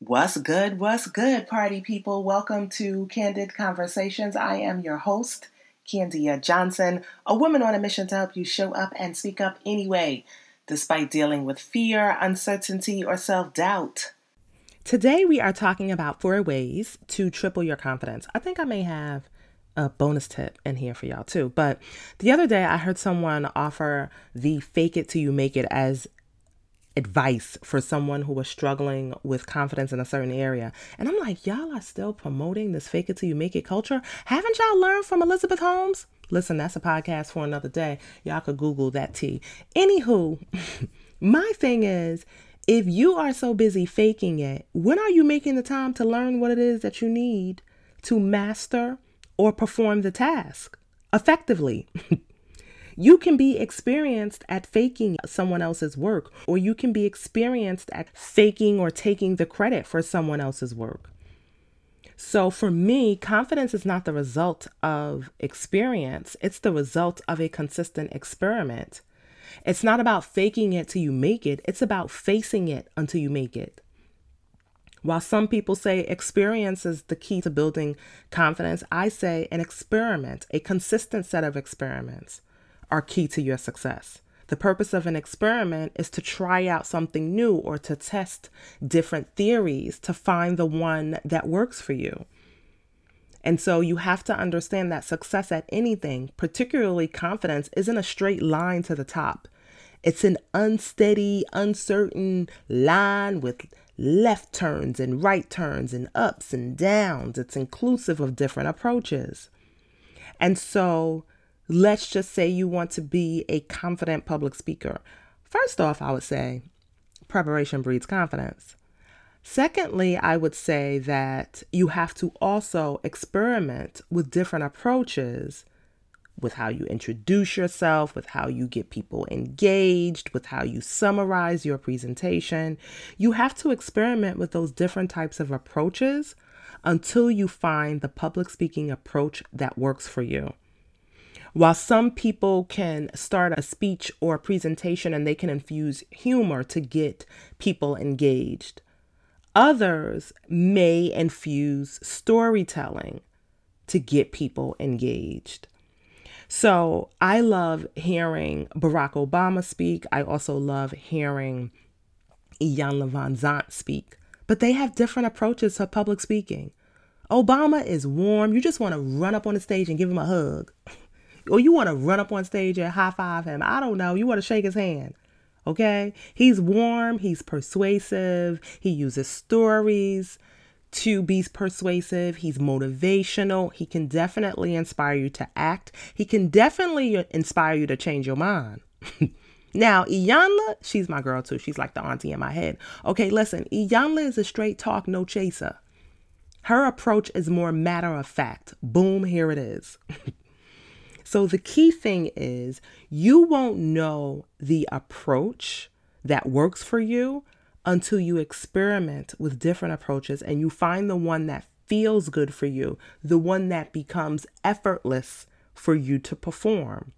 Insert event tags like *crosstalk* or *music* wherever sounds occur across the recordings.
What's good? What's good, party people? Welcome to Candid Conversations. I am your host, Candia Johnson, a woman on a mission to help you show up and speak up anyway, despite dealing with fear, uncertainty, or self doubt. Today, we are talking about four ways to triple your confidence. I think I may have a bonus tip in here for y'all too. But the other day, I heard someone offer the fake it till you make it as advice for someone who was struggling with confidence in a certain area. And I'm like, y'all are still promoting this fake it till you make it culture. Haven't y'all learned from Elizabeth Holmes? Listen, that's a podcast for another day. Y'all could Google that tea. Anywho, *laughs* my thing is, if you are so busy faking it, when are you making the time to learn what it is that you need to master or perform the task effectively? *laughs* You can be experienced at faking someone else's work, or you can be experienced at faking or taking the credit for someone else's work. So for me, confidence is not the result of experience, it's the result of a consistent experiment. It's not about faking it till you make it, it's about facing it until you make it. While some people say experience is the key to building confidence, I say an experiment, a consistent set of experiments are key to your success. The purpose of an experiment is to try out something new or to test different theories to find the one that works for you. And so you have to understand that success at anything, particularly confidence, isn't a straight line to the top. It's an unsteady, uncertain line with left turns and right turns and ups and downs. It's inclusive of different approaches. And so let's just say you want to be a confident public speaker. First off, I would say preparation breeds confidence. Secondly, I would say that you have to also experiment with different approaches with how you introduce yourself, with how you get people engaged, with how you summarize your presentation. You have to experiment with those different types of approaches until you find the public speaking approach that works for you. While some people can start a speech or a presentation and they can infuse humor to get people engaged, others may infuse storytelling to get people engaged. So I love hearing Barack Obama speak. I also love hearing Ian Iyanla Vanzant speak, but they have different approaches to public speaking. Obama is warm. You just want to run up on the stage and give him a hug. *laughs* or you want to run up on stage and high five him. I don't know. You want to shake his hand. Okay? He's warm, he's persuasive, he uses stories to be persuasive, he's motivational, he can definitely inspire you to act, he can definitely inspire you to change your mind. *laughs* now, Iyanla, she's my girl too. She's like the auntie in my head. Okay, listen, Iyanla is a straight talk, no chaser. Her approach is more matter of fact. Boom, here it is. *laughs* So the key thing is you won't know the approach that works for you until you experiment with different approaches and you find the one that feels good for you, the one that becomes effortless for you to perform.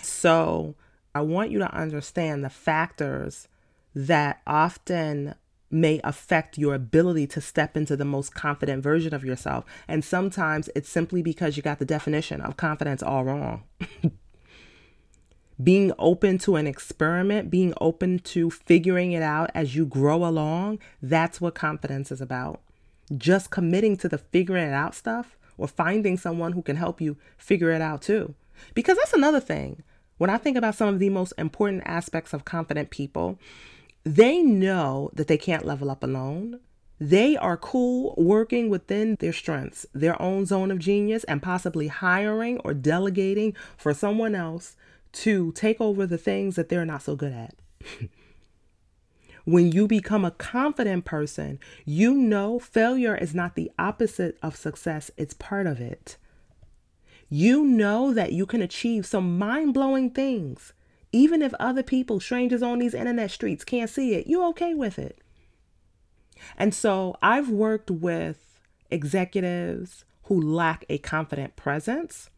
So I want you to understand the factors that often may affect your ability to step into the most confident version of yourself. And sometimes it's simply because you got the definition of confidence all wrong. *laughs* being open to an experiment, being open to figuring it out as you grow along, that's what confidence is about. Just committing to the figuring it out stuff or finding someone who can help you figure it out too. Because that's another thing. When I think about some of the most important aspects of confident people, they know that they can't level up alone. They are cool working within their strengths, their own zone of genius, and possibly hiring or delegating for someone else to take over the things that they're not so good at. *laughs* when you become a confident person, you know failure is not the opposite of success, it's part of it. You know that you can achieve some mind blowing things even if other people, strangers on these internet streets, can't see it, you're okay with it. And so I've worked with executives who lack a confident presence.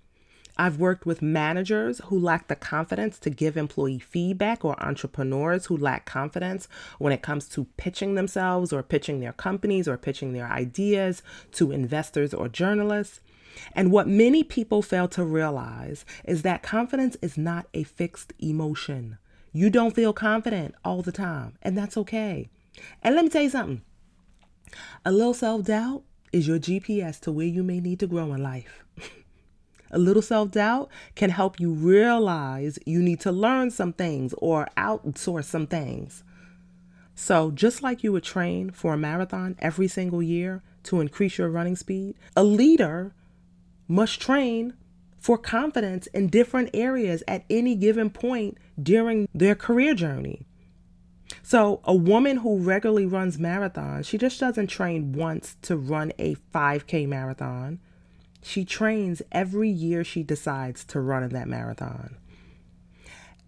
I've worked with managers who lack the confidence to give employee feedback or entrepreneurs who lack confidence when it comes to pitching themselves or pitching their companies or pitching their ideas to investors or journalists. And what many people fail to realize is that confidence is not a fixed emotion. You don't feel confident all the time, and that's okay. And let me tell you something a little self doubt is your GPS to where you may need to grow in life. *laughs* a little self doubt can help you realize you need to learn some things or outsource some things. So, just like you would train for a marathon every single year to increase your running speed, a leader must train for confidence in different areas at any given point during their career journey. So, a woman who regularly runs marathons, she just doesn't train once to run a 5K marathon. She trains every year she decides to run in that marathon.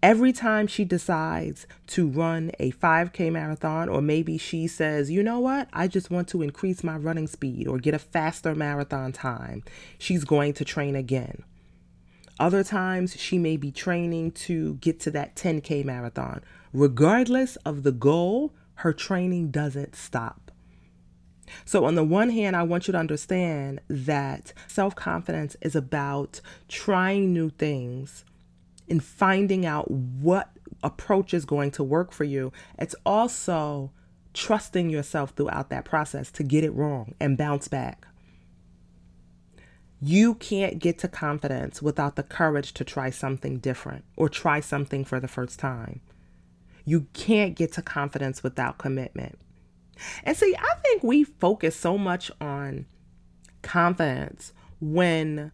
Every time she decides to run a 5K marathon, or maybe she says, you know what, I just want to increase my running speed or get a faster marathon time, she's going to train again. Other times, she may be training to get to that 10K marathon. Regardless of the goal, her training doesn't stop. So, on the one hand, I want you to understand that self confidence is about trying new things and finding out what approach is going to work for you. It's also trusting yourself throughout that process to get it wrong and bounce back. You can't get to confidence without the courage to try something different or try something for the first time. You can't get to confidence without commitment. And see, I think we focus so much on confidence when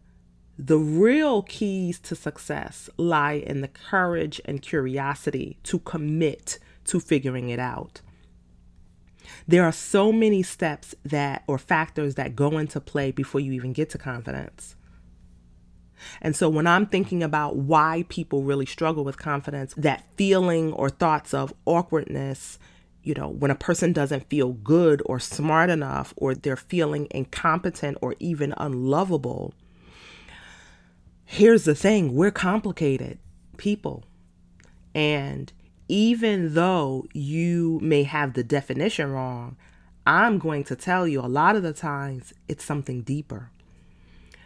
the real keys to success lie in the courage and curiosity to commit to figuring it out. There are so many steps that or factors that go into play before you even get to confidence. And so when I'm thinking about why people really struggle with confidence, that feeling or thoughts of awkwardness, you know, when a person doesn't feel good or smart enough, or they're feeling incompetent or even unlovable, here's the thing we're complicated people. And even though you may have the definition wrong, I'm going to tell you a lot of the times it's something deeper.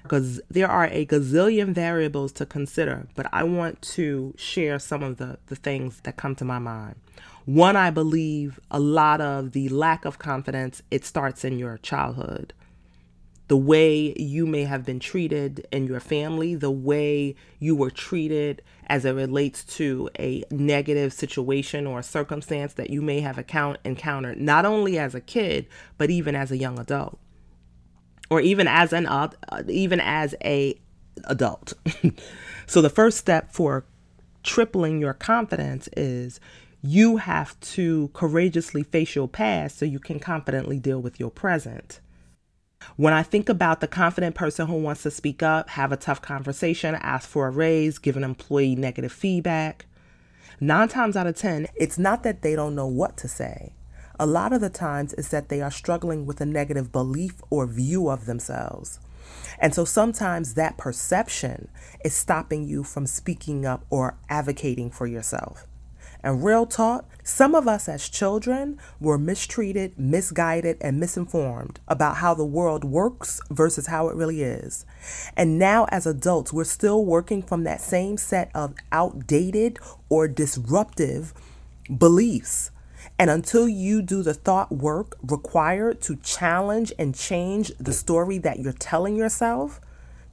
Because there are a gazillion variables to consider, but I want to share some of the, the things that come to my mind. One, I believe a lot of the lack of confidence, it starts in your childhood the way you may have been treated in your family, the way you were treated as it relates to a negative situation or circumstance that you may have account- encountered, not only as a kid, but even as a young adult, or even as an uh, even as a adult. *laughs* so the first step for tripling your confidence is you have to courageously face your past so you can confidently deal with your present. When I think about the confident person who wants to speak up, have a tough conversation, ask for a raise, give an employee negative feedback, nine times out of 10, it's not that they don't know what to say. A lot of the times, it's that they are struggling with a negative belief or view of themselves. And so sometimes that perception is stopping you from speaking up or advocating for yourself. And real talk, some of us as children were mistreated, misguided, and misinformed about how the world works versus how it really is. And now, as adults, we're still working from that same set of outdated or disruptive beliefs. And until you do the thought work required to challenge and change the story that you're telling yourself,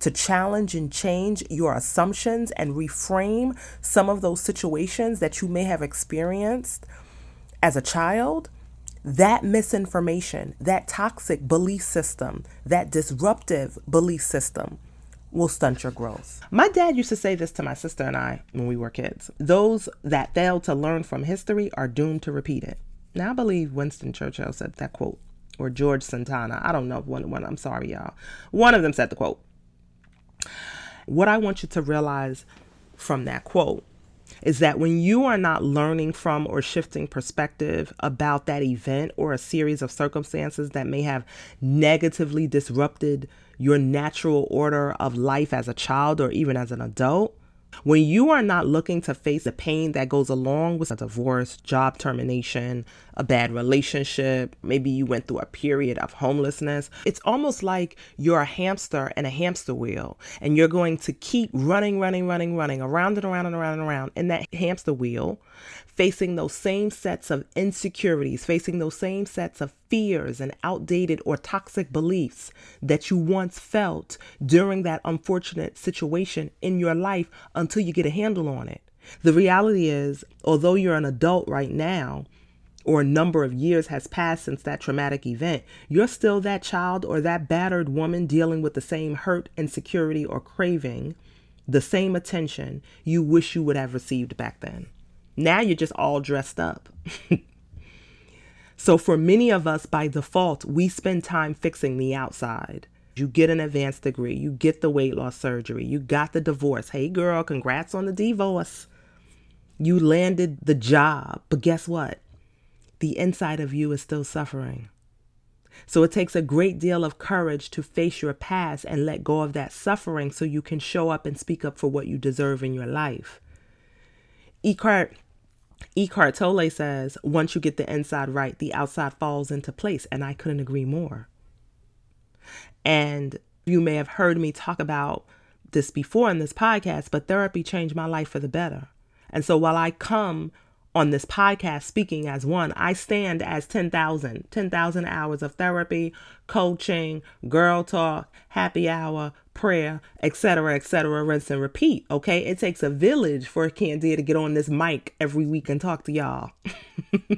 to challenge and change your assumptions and reframe some of those situations that you may have experienced as a child, that misinformation, that toxic belief system, that disruptive belief system will stunt your growth. My dad used to say this to my sister and I when we were kids those that fail to learn from history are doomed to repeat it. Now, I believe Winston Churchill said that quote, or George Santana. I don't know one, one. I'm sorry, y'all. One of them said the quote. What I want you to realize from that quote is that when you are not learning from or shifting perspective about that event or a series of circumstances that may have negatively disrupted your natural order of life as a child or even as an adult, when you are not looking to face the pain that goes along with a divorce, job termination, a bad relationship, maybe you went through a period of homelessness, it's almost like you're a hamster in a hamster wheel and you're going to keep running, running, running, running around and around and around and around in that hamster wheel facing those same sets of insecurities, facing those same sets of fears and outdated or toxic beliefs that you once felt during that unfortunate situation in your life until you get a handle on it. The reality is, although you're an adult right now, or a number of years has passed since that traumatic event, you're still that child or that battered woman dealing with the same hurt, insecurity, or craving, the same attention you wish you would have received back then. Now you're just all dressed up. *laughs* so, for many of us, by default, we spend time fixing the outside. You get an advanced degree, you get the weight loss surgery, you got the divorce. Hey, girl, congrats on the divorce. You landed the job, but guess what? The inside of you is still suffering. So it takes a great deal of courage to face your past and let go of that suffering so you can show up and speak up for what you deserve in your life. Eckhart Eckhart Tolle says, once you get the inside right, the outside falls into place. And I couldn't agree more. And you may have heard me talk about this before in this podcast, but therapy changed my life for the better. And so while I come on this podcast speaking as one, I stand as 10,000, 10,000 hours of therapy, coaching, girl talk, happy hour, prayer, etc., etc., rinse and repeat. Okay. It takes a village for Candia to get on this mic every week and talk to y'all. *laughs*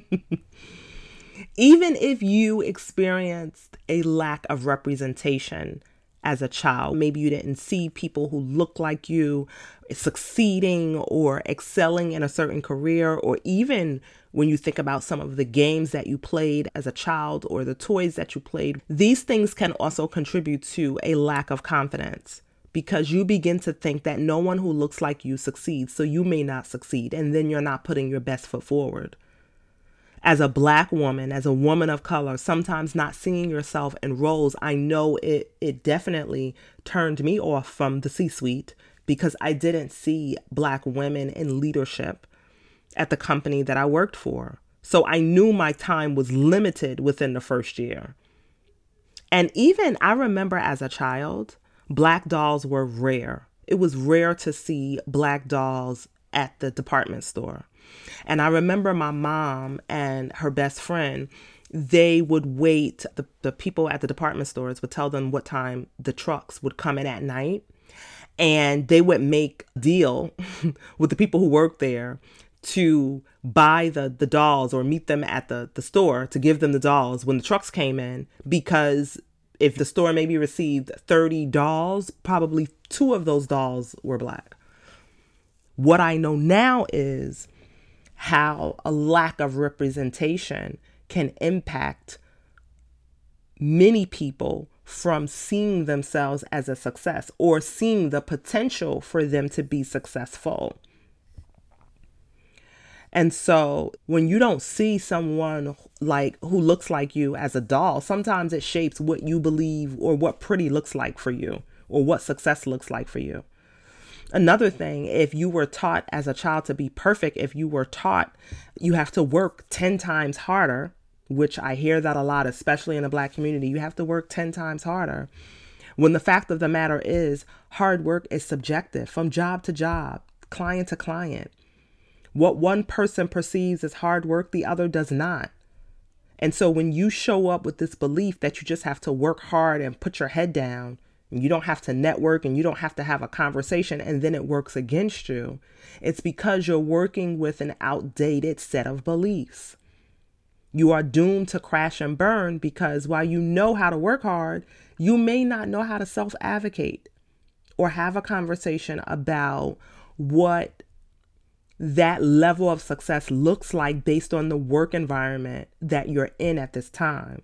Even if you experienced a lack of representation as a child. Maybe you didn't see people who look like you succeeding or excelling in a certain career, or even when you think about some of the games that you played as a child or the toys that you played, these things can also contribute to a lack of confidence because you begin to think that no one who looks like you succeeds, so you may not succeed, and then you're not putting your best foot forward as a black woman, as a woman of color, sometimes not seeing yourself in roles, I know it it definitely turned me off from the C-suite because I didn't see black women in leadership at the company that I worked for. So I knew my time was limited within the first year. And even I remember as a child, black dolls were rare. It was rare to see black dolls at the department store. And I remember my mom and her best friend, they would wait, the, the people at the department stores would tell them what time the trucks would come in at night. And they would make deal *laughs* with the people who worked there to buy the the dolls or meet them at the the store to give them the dolls when the trucks came in because if the store maybe received 30 dolls probably two of those dolls were black what i know now is how a lack of representation can impact many people from seeing themselves as a success or seeing the potential for them to be successful. And so when you don't see someone like who looks like you as a doll, sometimes it shapes what you believe or what pretty looks like for you or what success looks like for you. Another thing, if you were taught as a child to be perfect, if you were taught you have to work 10 times harder, which I hear that a lot, especially in the black community, you have to work 10 times harder. When the fact of the matter is, hard work is subjective from job to job, client to client. What one person perceives as hard work, the other does not. And so when you show up with this belief that you just have to work hard and put your head down, you don't have to network and you don't have to have a conversation and then it works against you. It's because you're working with an outdated set of beliefs. You are doomed to crash and burn because while you know how to work hard, you may not know how to self advocate or have a conversation about what that level of success looks like based on the work environment that you're in at this time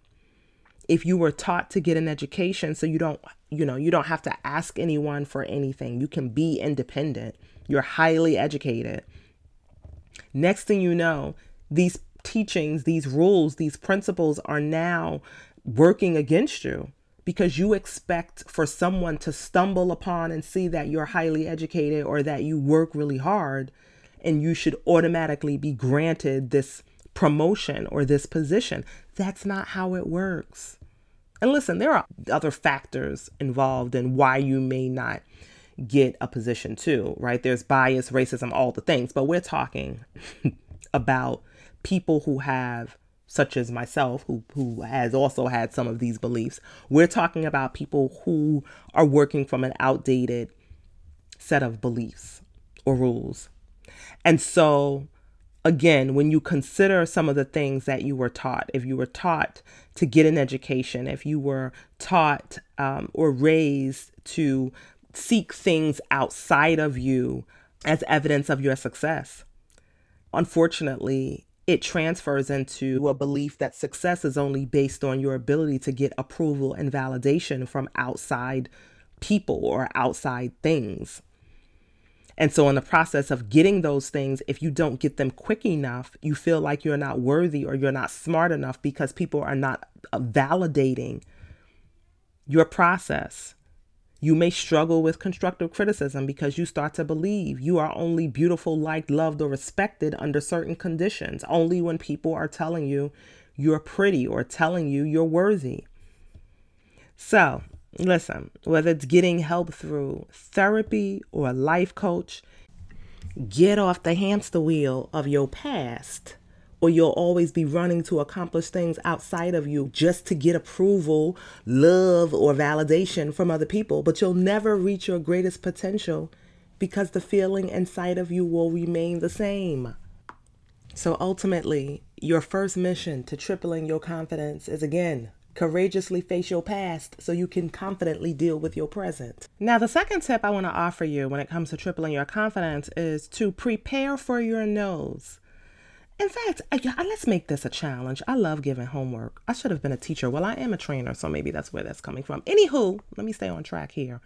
if you were taught to get an education so you don't you know you don't have to ask anyone for anything you can be independent you're highly educated next thing you know these teachings these rules these principles are now working against you because you expect for someone to stumble upon and see that you're highly educated or that you work really hard and you should automatically be granted this promotion or this position. That's not how it works. And listen, there are other factors involved in why you may not get a position too, right? There's bias, racism, all the things, but we're talking *laughs* about people who have such as myself who who has also had some of these beliefs. We're talking about people who are working from an outdated set of beliefs or rules. And so again, when you consider some of the things that you were taught, if you were taught to get an education, if you were taught um, or raised to seek things outside of you as evidence of your success, unfortunately, it transfers into a belief that success is only based on your ability to get approval and validation from outside people or outside things. And so, in the process of getting those things, if you don't get them quick enough, you feel like you're not worthy or you're not smart enough because people are not uh, validating your process. You may struggle with constructive criticism because you start to believe you are only beautiful, liked, loved, or respected under certain conditions, only when people are telling you you're pretty or telling you you're worthy. So, Listen, whether it's getting help through therapy or a life coach, get off the hamster wheel of your past, or you'll always be running to accomplish things outside of you just to get approval, love, or validation from other people. But you'll never reach your greatest potential because the feeling inside of you will remain the same. So ultimately, your first mission to tripling your confidence is again Courageously face your past so you can confidently deal with your present. Now, the second tip I want to offer you when it comes to tripling your confidence is to prepare for your no's. In fact, uh, uh, let's make this a challenge. I love giving homework. I should have been a teacher. Well, I am a trainer, so maybe that's where that's coming from. Anywho, let me stay on track here.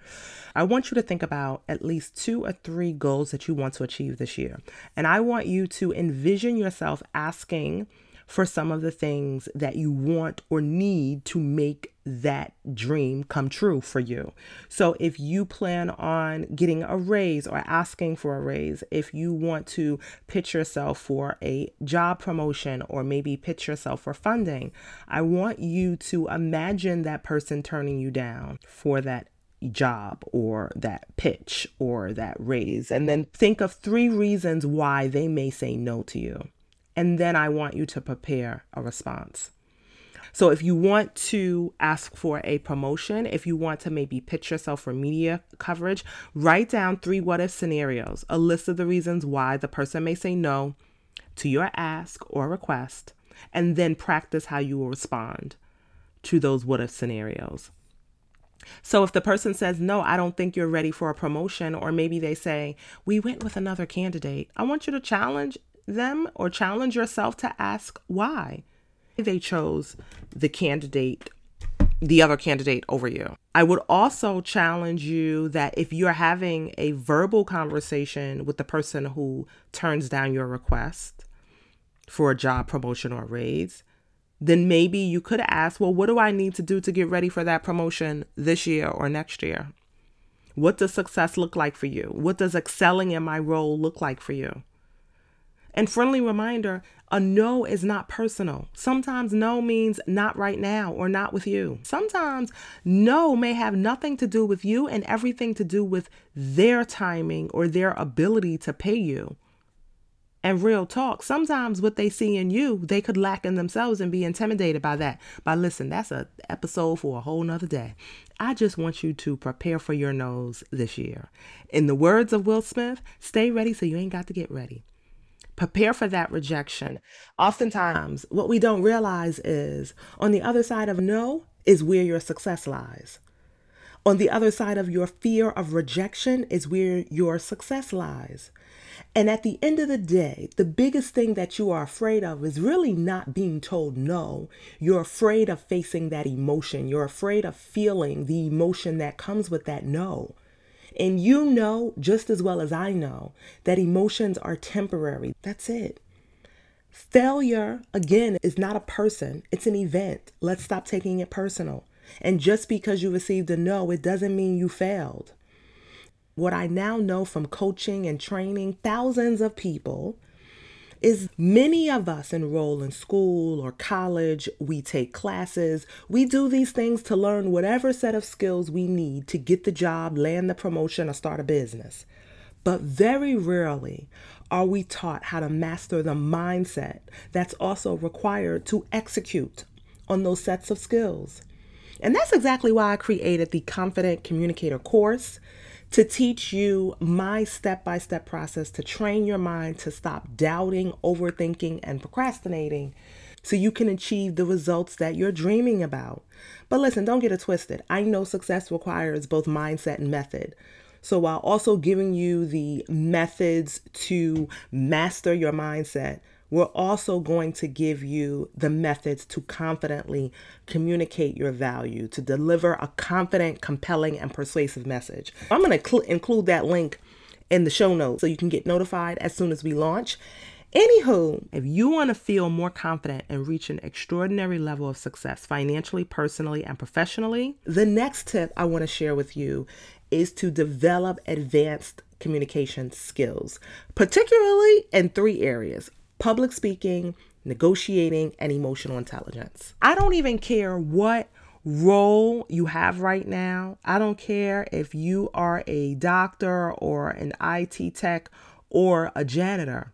I want you to think about at least two or three goals that you want to achieve this year. And I want you to envision yourself asking for some of the things that you want or need to make that dream come true for you. So, if you plan on getting a raise or asking for a raise, if you want to pitch yourself for a job promotion or maybe pitch yourself for funding, I want you to imagine that person turning you down for that job or that pitch or that raise. And then think of three reasons why they may say no to you and then I want you to prepare a response. So if you want to ask for a promotion, if you want to maybe pitch yourself for media coverage, write down three what if scenarios, a list of the reasons why the person may say no to your ask or request, and then practice how you will respond to those what if scenarios. So if the person says, No, I don't think you're ready for a promotion, or maybe they say, We went with another candidate, I want you to challenge them or challenge yourself to ask why they chose the candidate the other candidate over you. I would also challenge you that if you're having a verbal conversation with the person who turns down your request for a job promotion or raise, then maybe you could ask, well, what do I need to do to get ready for that promotion this year or next year? What does success look like for you? What does excelling in my role look like for you? And friendly reminder a no is not personal. Sometimes no means not right now or not with you. Sometimes no may have nothing to do with you and everything to do with their timing or their ability to pay you. And real talk, sometimes what they see in you, they could lack in themselves and be intimidated by that. But listen, that's an episode for a whole nother day. I just want you to prepare for your no's this year. In the words of Will Smith, stay ready so you ain't got to get ready prepare for that rejection. Oftentimes, what we don't realize is on the other side of no is where your success lies. On the other side of your fear of rejection is where your success lies. And at the end of the day, the biggest thing that you are afraid of is really not being told no. You're afraid of facing that emotion. You're afraid of feeling the emotion that comes with that no. And you know just as well as I know that emotions are temporary. That's it. Failure, again, is not a person, it's an event. Let's stop taking it personal. And just because you received a no, it doesn't mean you failed. What I now know from coaching and training thousands of people is many of us enroll in school or college, we take classes, we do these things to learn whatever set of skills we need to get the job, land the promotion, or start a business. But very rarely are we taught how to master the mindset that's also required to execute on those sets of skills. And that's exactly why I created the Confident Communicator course to teach you my step by step process to train your mind to stop doubting, overthinking, and procrastinating so you can achieve the results that you're dreaming about. But listen, don't get it twisted. I know success requires both mindset and method. So while also giving you the methods to master your mindset, we're also going to give you the methods to confidently communicate your value, to deliver a confident, compelling, and persuasive message. I'm going to cl- include that link in the show notes so you can get notified as soon as we launch. Anywho, if you want to feel more confident and reach an extraordinary level of success financially, personally, and professionally, the next tip I want to share with you is to develop advanced communication skills, particularly in three areas public speaking, negotiating, and emotional intelligence. I don't even care what role you have right now. I don't care if you are a doctor or an IT tech or a janitor.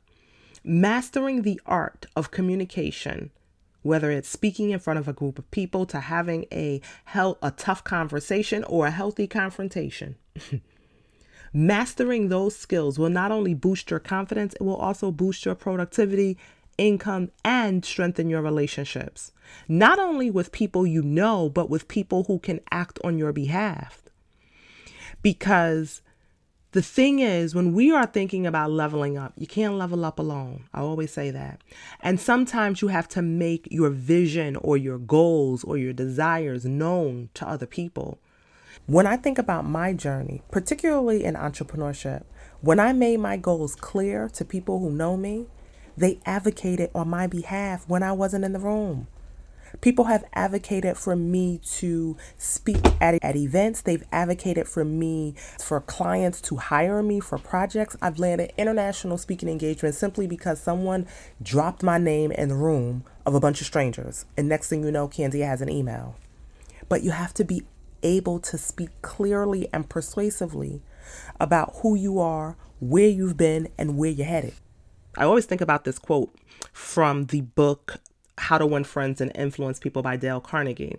Mastering the art of communication, whether it's speaking in front of a group of people to having a hell a tough conversation or a healthy confrontation. *laughs* Mastering those skills will not only boost your confidence, it will also boost your productivity, income, and strengthen your relationships. Not only with people you know, but with people who can act on your behalf. Because the thing is, when we are thinking about leveling up, you can't level up alone. I always say that. And sometimes you have to make your vision or your goals or your desires known to other people. When I think about my journey, particularly in entrepreneurship, when I made my goals clear to people who know me, they advocated on my behalf when I wasn't in the room. People have advocated for me to speak at, at events. They've advocated for me for clients to hire me for projects. I've landed international speaking engagements simply because someone dropped my name in the room of a bunch of strangers. And next thing you know, Candy has an email. But you have to be able to speak clearly and persuasively about who you are, where you've been, and where you're headed. I always think about this quote from the book How to Win Friends and Influence People by Dale Carnegie.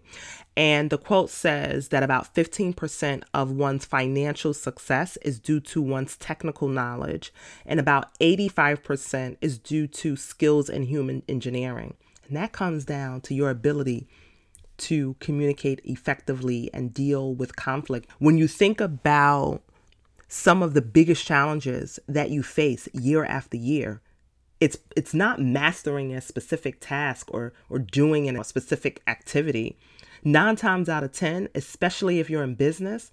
And the quote says that about 15% of one's financial success is due to one's technical knowledge, and about 85% is due to skills in human engineering. And that comes down to your ability to communicate effectively and deal with conflict. When you think about some of the biggest challenges that you face year after year, it's it's not mastering a specific task or or doing a specific activity. 9 times out of 10, especially if you're in business,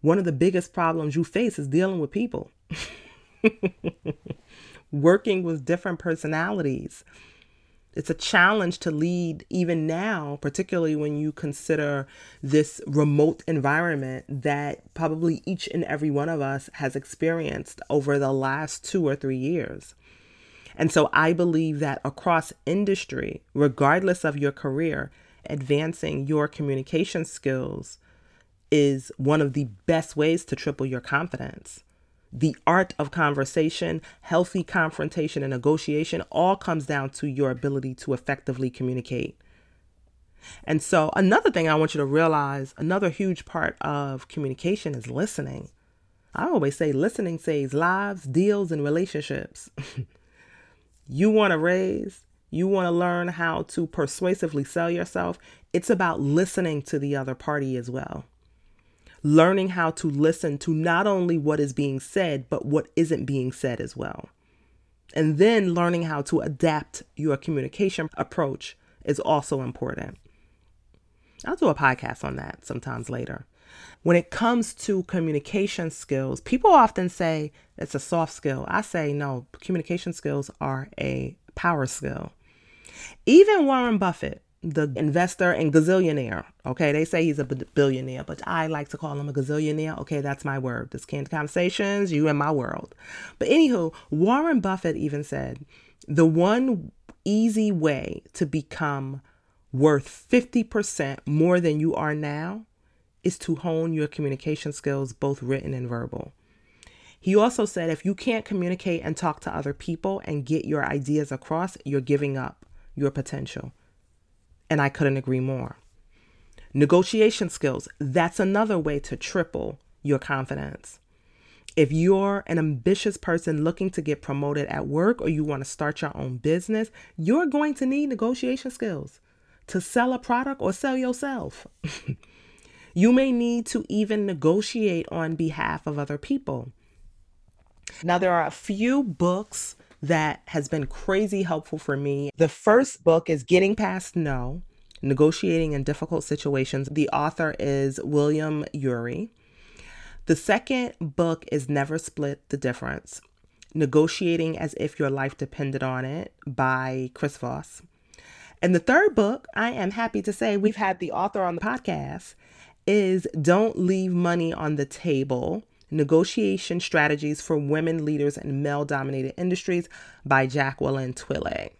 one of the biggest problems you face is dealing with people. *laughs* Working with different personalities, it's a challenge to lead even now, particularly when you consider this remote environment that probably each and every one of us has experienced over the last two or three years. And so I believe that across industry, regardless of your career, advancing your communication skills is one of the best ways to triple your confidence the art of conversation, healthy confrontation, and negotiation all comes down to your ability to effectively communicate. And so, another thing I want you to realize another huge part of communication is listening. I always say listening saves lives, deals, and relationships. *laughs* you want to raise, you want to learn how to persuasively sell yourself. It's about listening to the other party as well learning how to listen to not only what is being said, but what isn't being said as well. And then learning how to adapt your communication approach is also important. I'll do a podcast on that sometimes later. When it comes to communication skills, people often say it's a soft skill. I say no, communication skills are a power skill. Even Warren Buffett, the investor and gazillionaire. Okay, they say he's a billionaire, but I like to call him a gazillionaire. Okay, that's my word. This Candid Conversations, you and my world. But anywho, Warren Buffett even said the one easy way to become worth 50% more than you are now is to hone your communication skills, both written and verbal. He also said if you can't communicate and talk to other people and get your ideas across, you're giving up your potential. And I couldn't agree more. Negotiation skills, that's another way to triple your confidence. If you're an ambitious person looking to get promoted at work or you want to start your own business, you're going to need negotiation skills to sell a product or sell yourself. *laughs* you may need to even negotiate on behalf of other people. Now, there are a few books that has been crazy helpful for me. The first book is Getting Past No Negotiating in Difficult Situations. The author is William Ury. The second book is Never Split the Difference Negotiating as If Your Life Depended on It by Chris Voss. And the third book, I am happy to say we've had the author on the podcast, is Don't Leave Money on the Table Negotiation Strategies for Women Leaders in Male Dominated Industries by Jacqueline Twillie.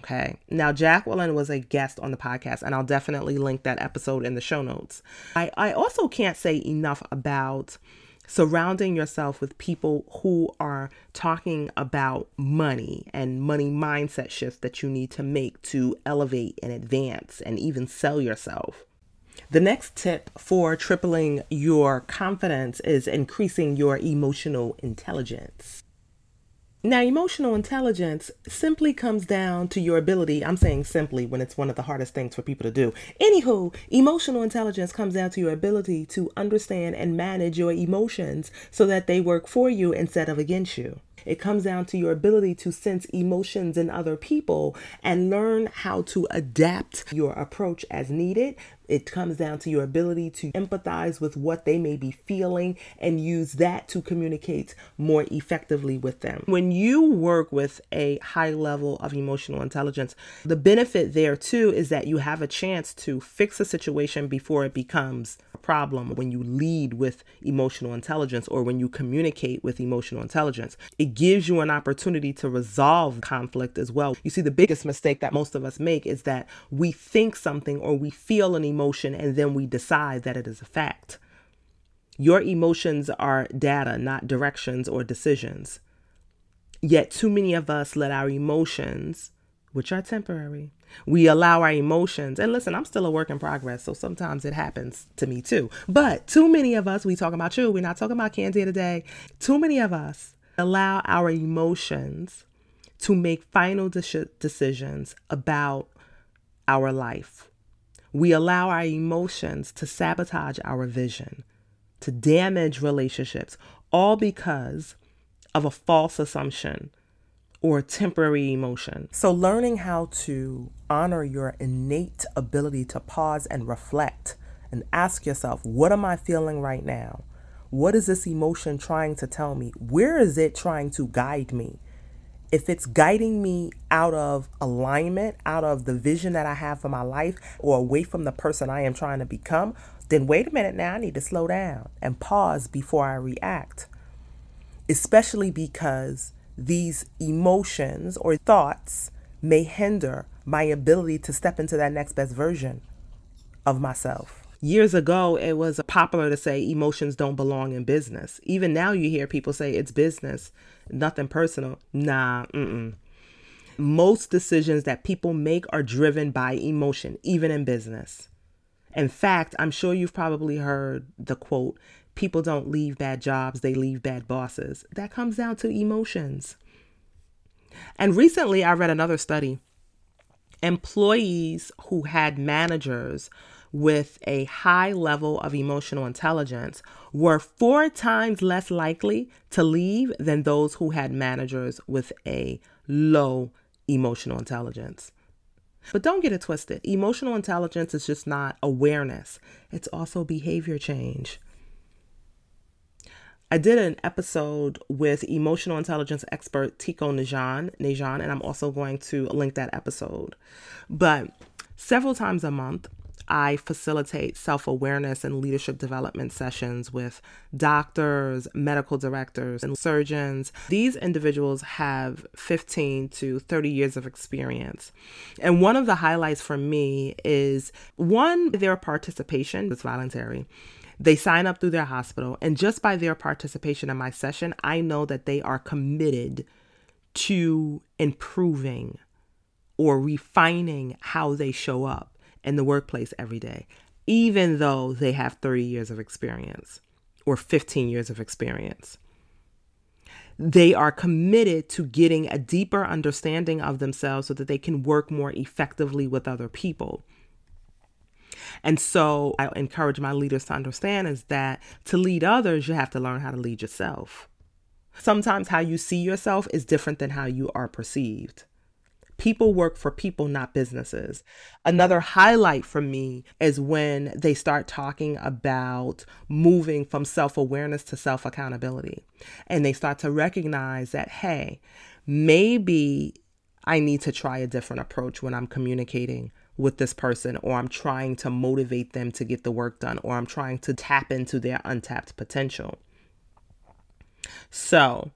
Okay. Now, Jacqueline was a guest on the podcast, and I'll definitely link that episode in the show notes. I, I also can't say enough about surrounding yourself with people who are talking about money and money mindset shifts that you need to make to elevate and advance and even sell yourself. The next tip for tripling your confidence is increasing your emotional intelligence. Now, emotional intelligence simply comes down to your ability. I'm saying simply when it's one of the hardest things for people to do. Anywho, emotional intelligence comes down to your ability to understand and manage your emotions so that they work for you instead of against you. It comes down to your ability to sense emotions in other people and learn how to adapt your approach as needed it comes down to your ability to empathize with what they may be feeling and use that to communicate more effectively with them. When you work with a high level of emotional intelligence, the benefit there too is that you have a chance to fix a situation before it becomes a problem when you lead with emotional intelligence or when you communicate with emotional intelligence. It gives you an opportunity to resolve conflict as well. You see, the biggest mistake that most of us make is that we think something or we feel an emotion emotion and then we decide that it is a fact. Your emotions are data, not directions or decisions. Yet, too many of us let our emotions, which are temporary, we allow our emotions, and listen, I'm still a work in progress, so sometimes it happens to me too. But too many of us, we talking about you, we're not talking about Candy today. Too many of us allow our emotions to make final de- decisions about our life. We allow our emotions to sabotage our vision, to damage relationships, all because of a false assumption or temporary emotion. So, learning how to honor your innate ability to pause and reflect and ask yourself, what am I feeling right now? What is this emotion trying to tell me? Where is it trying to guide me? If it's guiding me out of alignment, out of the vision that I have for my life, or away from the person I am trying to become, then wait a minute now, I need to slow down and pause before I react. Especially because these emotions or thoughts may hinder my ability to step into that next best version of myself. Years ago, it was popular to say emotions don't belong in business. Even now, you hear people say it's business, nothing personal. Nah, mm-mm. Most decisions that people make are driven by emotion, even in business. In fact, I'm sure you've probably heard the quote people don't leave bad jobs, they leave bad bosses. That comes down to emotions. And recently, I read another study. Employees who had managers with a high level of emotional intelligence were four times less likely to leave than those who had managers with a low emotional intelligence. But don't get it twisted. Emotional intelligence is just not awareness, it's also behavior change. I did an episode with emotional intelligence expert Tico Najan, Najan, and I'm also going to link that episode. But Several times a month, I facilitate self awareness and leadership development sessions with doctors, medical directors, and surgeons. These individuals have 15 to 30 years of experience. And one of the highlights for me is one, their participation is voluntary. They sign up through their hospital, and just by their participation in my session, I know that they are committed to improving or refining how they show up in the workplace every day, even though they have 30 years of experience or 15 years of experience. They are committed to getting a deeper understanding of themselves so that they can work more effectively with other people. And so I encourage my leaders to understand is that to lead others, you have to learn how to lead yourself. Sometimes how you see yourself is different than how you are perceived. People work for people, not businesses. Another highlight for me is when they start talking about moving from self awareness to self accountability. And they start to recognize that, hey, maybe I need to try a different approach when I'm communicating with this person, or I'm trying to motivate them to get the work done, or I'm trying to tap into their untapped potential. So,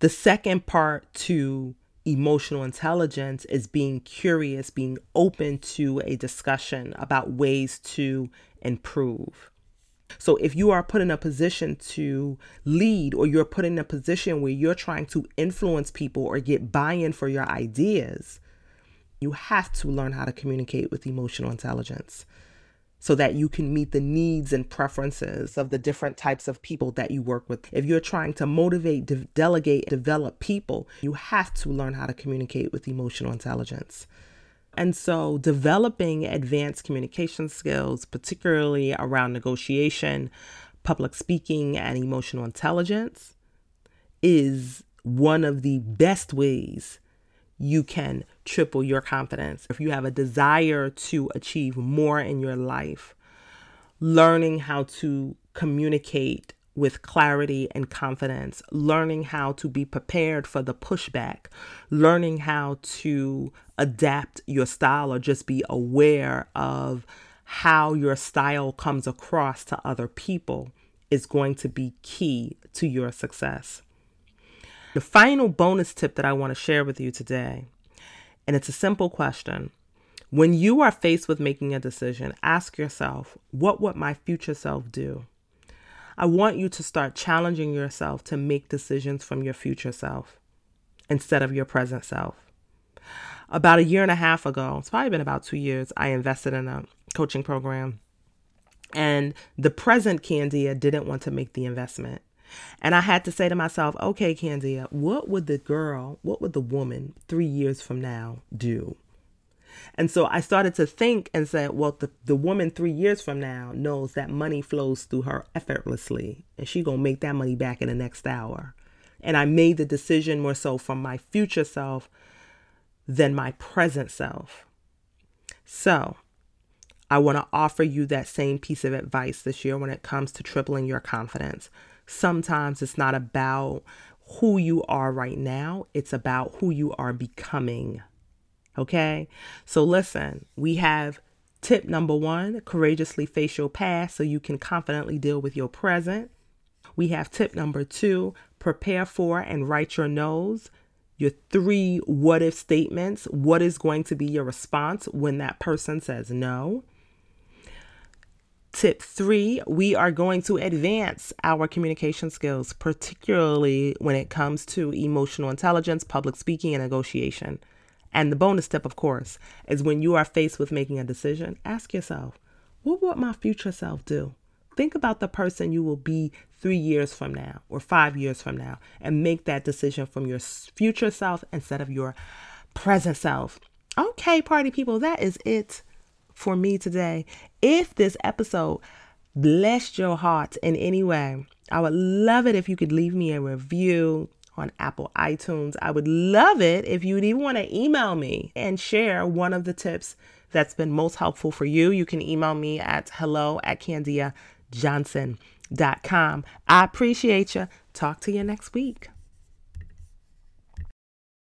the second part to emotional intelligence is being curious, being open to a discussion about ways to improve. So, if you are put in a position to lead, or you're put in a position where you're trying to influence people or get buy in for your ideas, you have to learn how to communicate with emotional intelligence so that you can meet the needs and preferences of the different types of people that you work with. If you're trying to motivate, de- delegate, develop people, you have to learn how to communicate with emotional intelligence. And so, developing advanced communication skills, particularly around negotiation, public speaking, and emotional intelligence, is one of the best ways you can triple your confidence. If you have a desire to achieve more in your life, learning how to communicate with clarity and confidence, learning how to be prepared for the pushback, learning how to adapt your style or just be aware of how your style comes across to other people is going to be key to your success. The final bonus tip that I want to share with you today, and it's a simple question. When you are faced with making a decision, ask yourself, what would my future self do? I want you to start challenging yourself to make decisions from your future self instead of your present self. About a year and a half ago, it's probably been about two years, I invested in a coaching program. And the present Candia didn't want to make the investment. And I had to say to myself, okay, Candia, what would the girl, what would the woman three years from now do? And so I started to think and said, well, the, the woman three years from now knows that money flows through her effortlessly and she gonna make that money back in the next hour. And I made the decision more so from my future self than my present self. So I want to offer you that same piece of advice this year when it comes to tripling your confidence sometimes it's not about who you are right now, it's about who you are becoming. Okay? So listen, we have tip number one courageously face your past so you can confidently deal with your present. We have tip number two prepare for and write your no's. Your three what if statements. What is going to be your response when that person says no? Tip three, we are going to advance our communication skills, particularly when it comes to emotional intelligence, public speaking, and negotiation. And the bonus tip, of course, is when you are faced with making a decision, ask yourself, what would my future self do? Think about the person you will be three years from now or five years from now and make that decision from your future self instead of your present self. Okay, party people, that is it for me today. If this episode blessed your heart in any way, I would love it if you could leave me a review on Apple iTunes. I would love it if you'd even want to email me and share one of the tips that's been most helpful for you. You can email me at hello at candiajohnson.com. I appreciate you. Talk to you next week.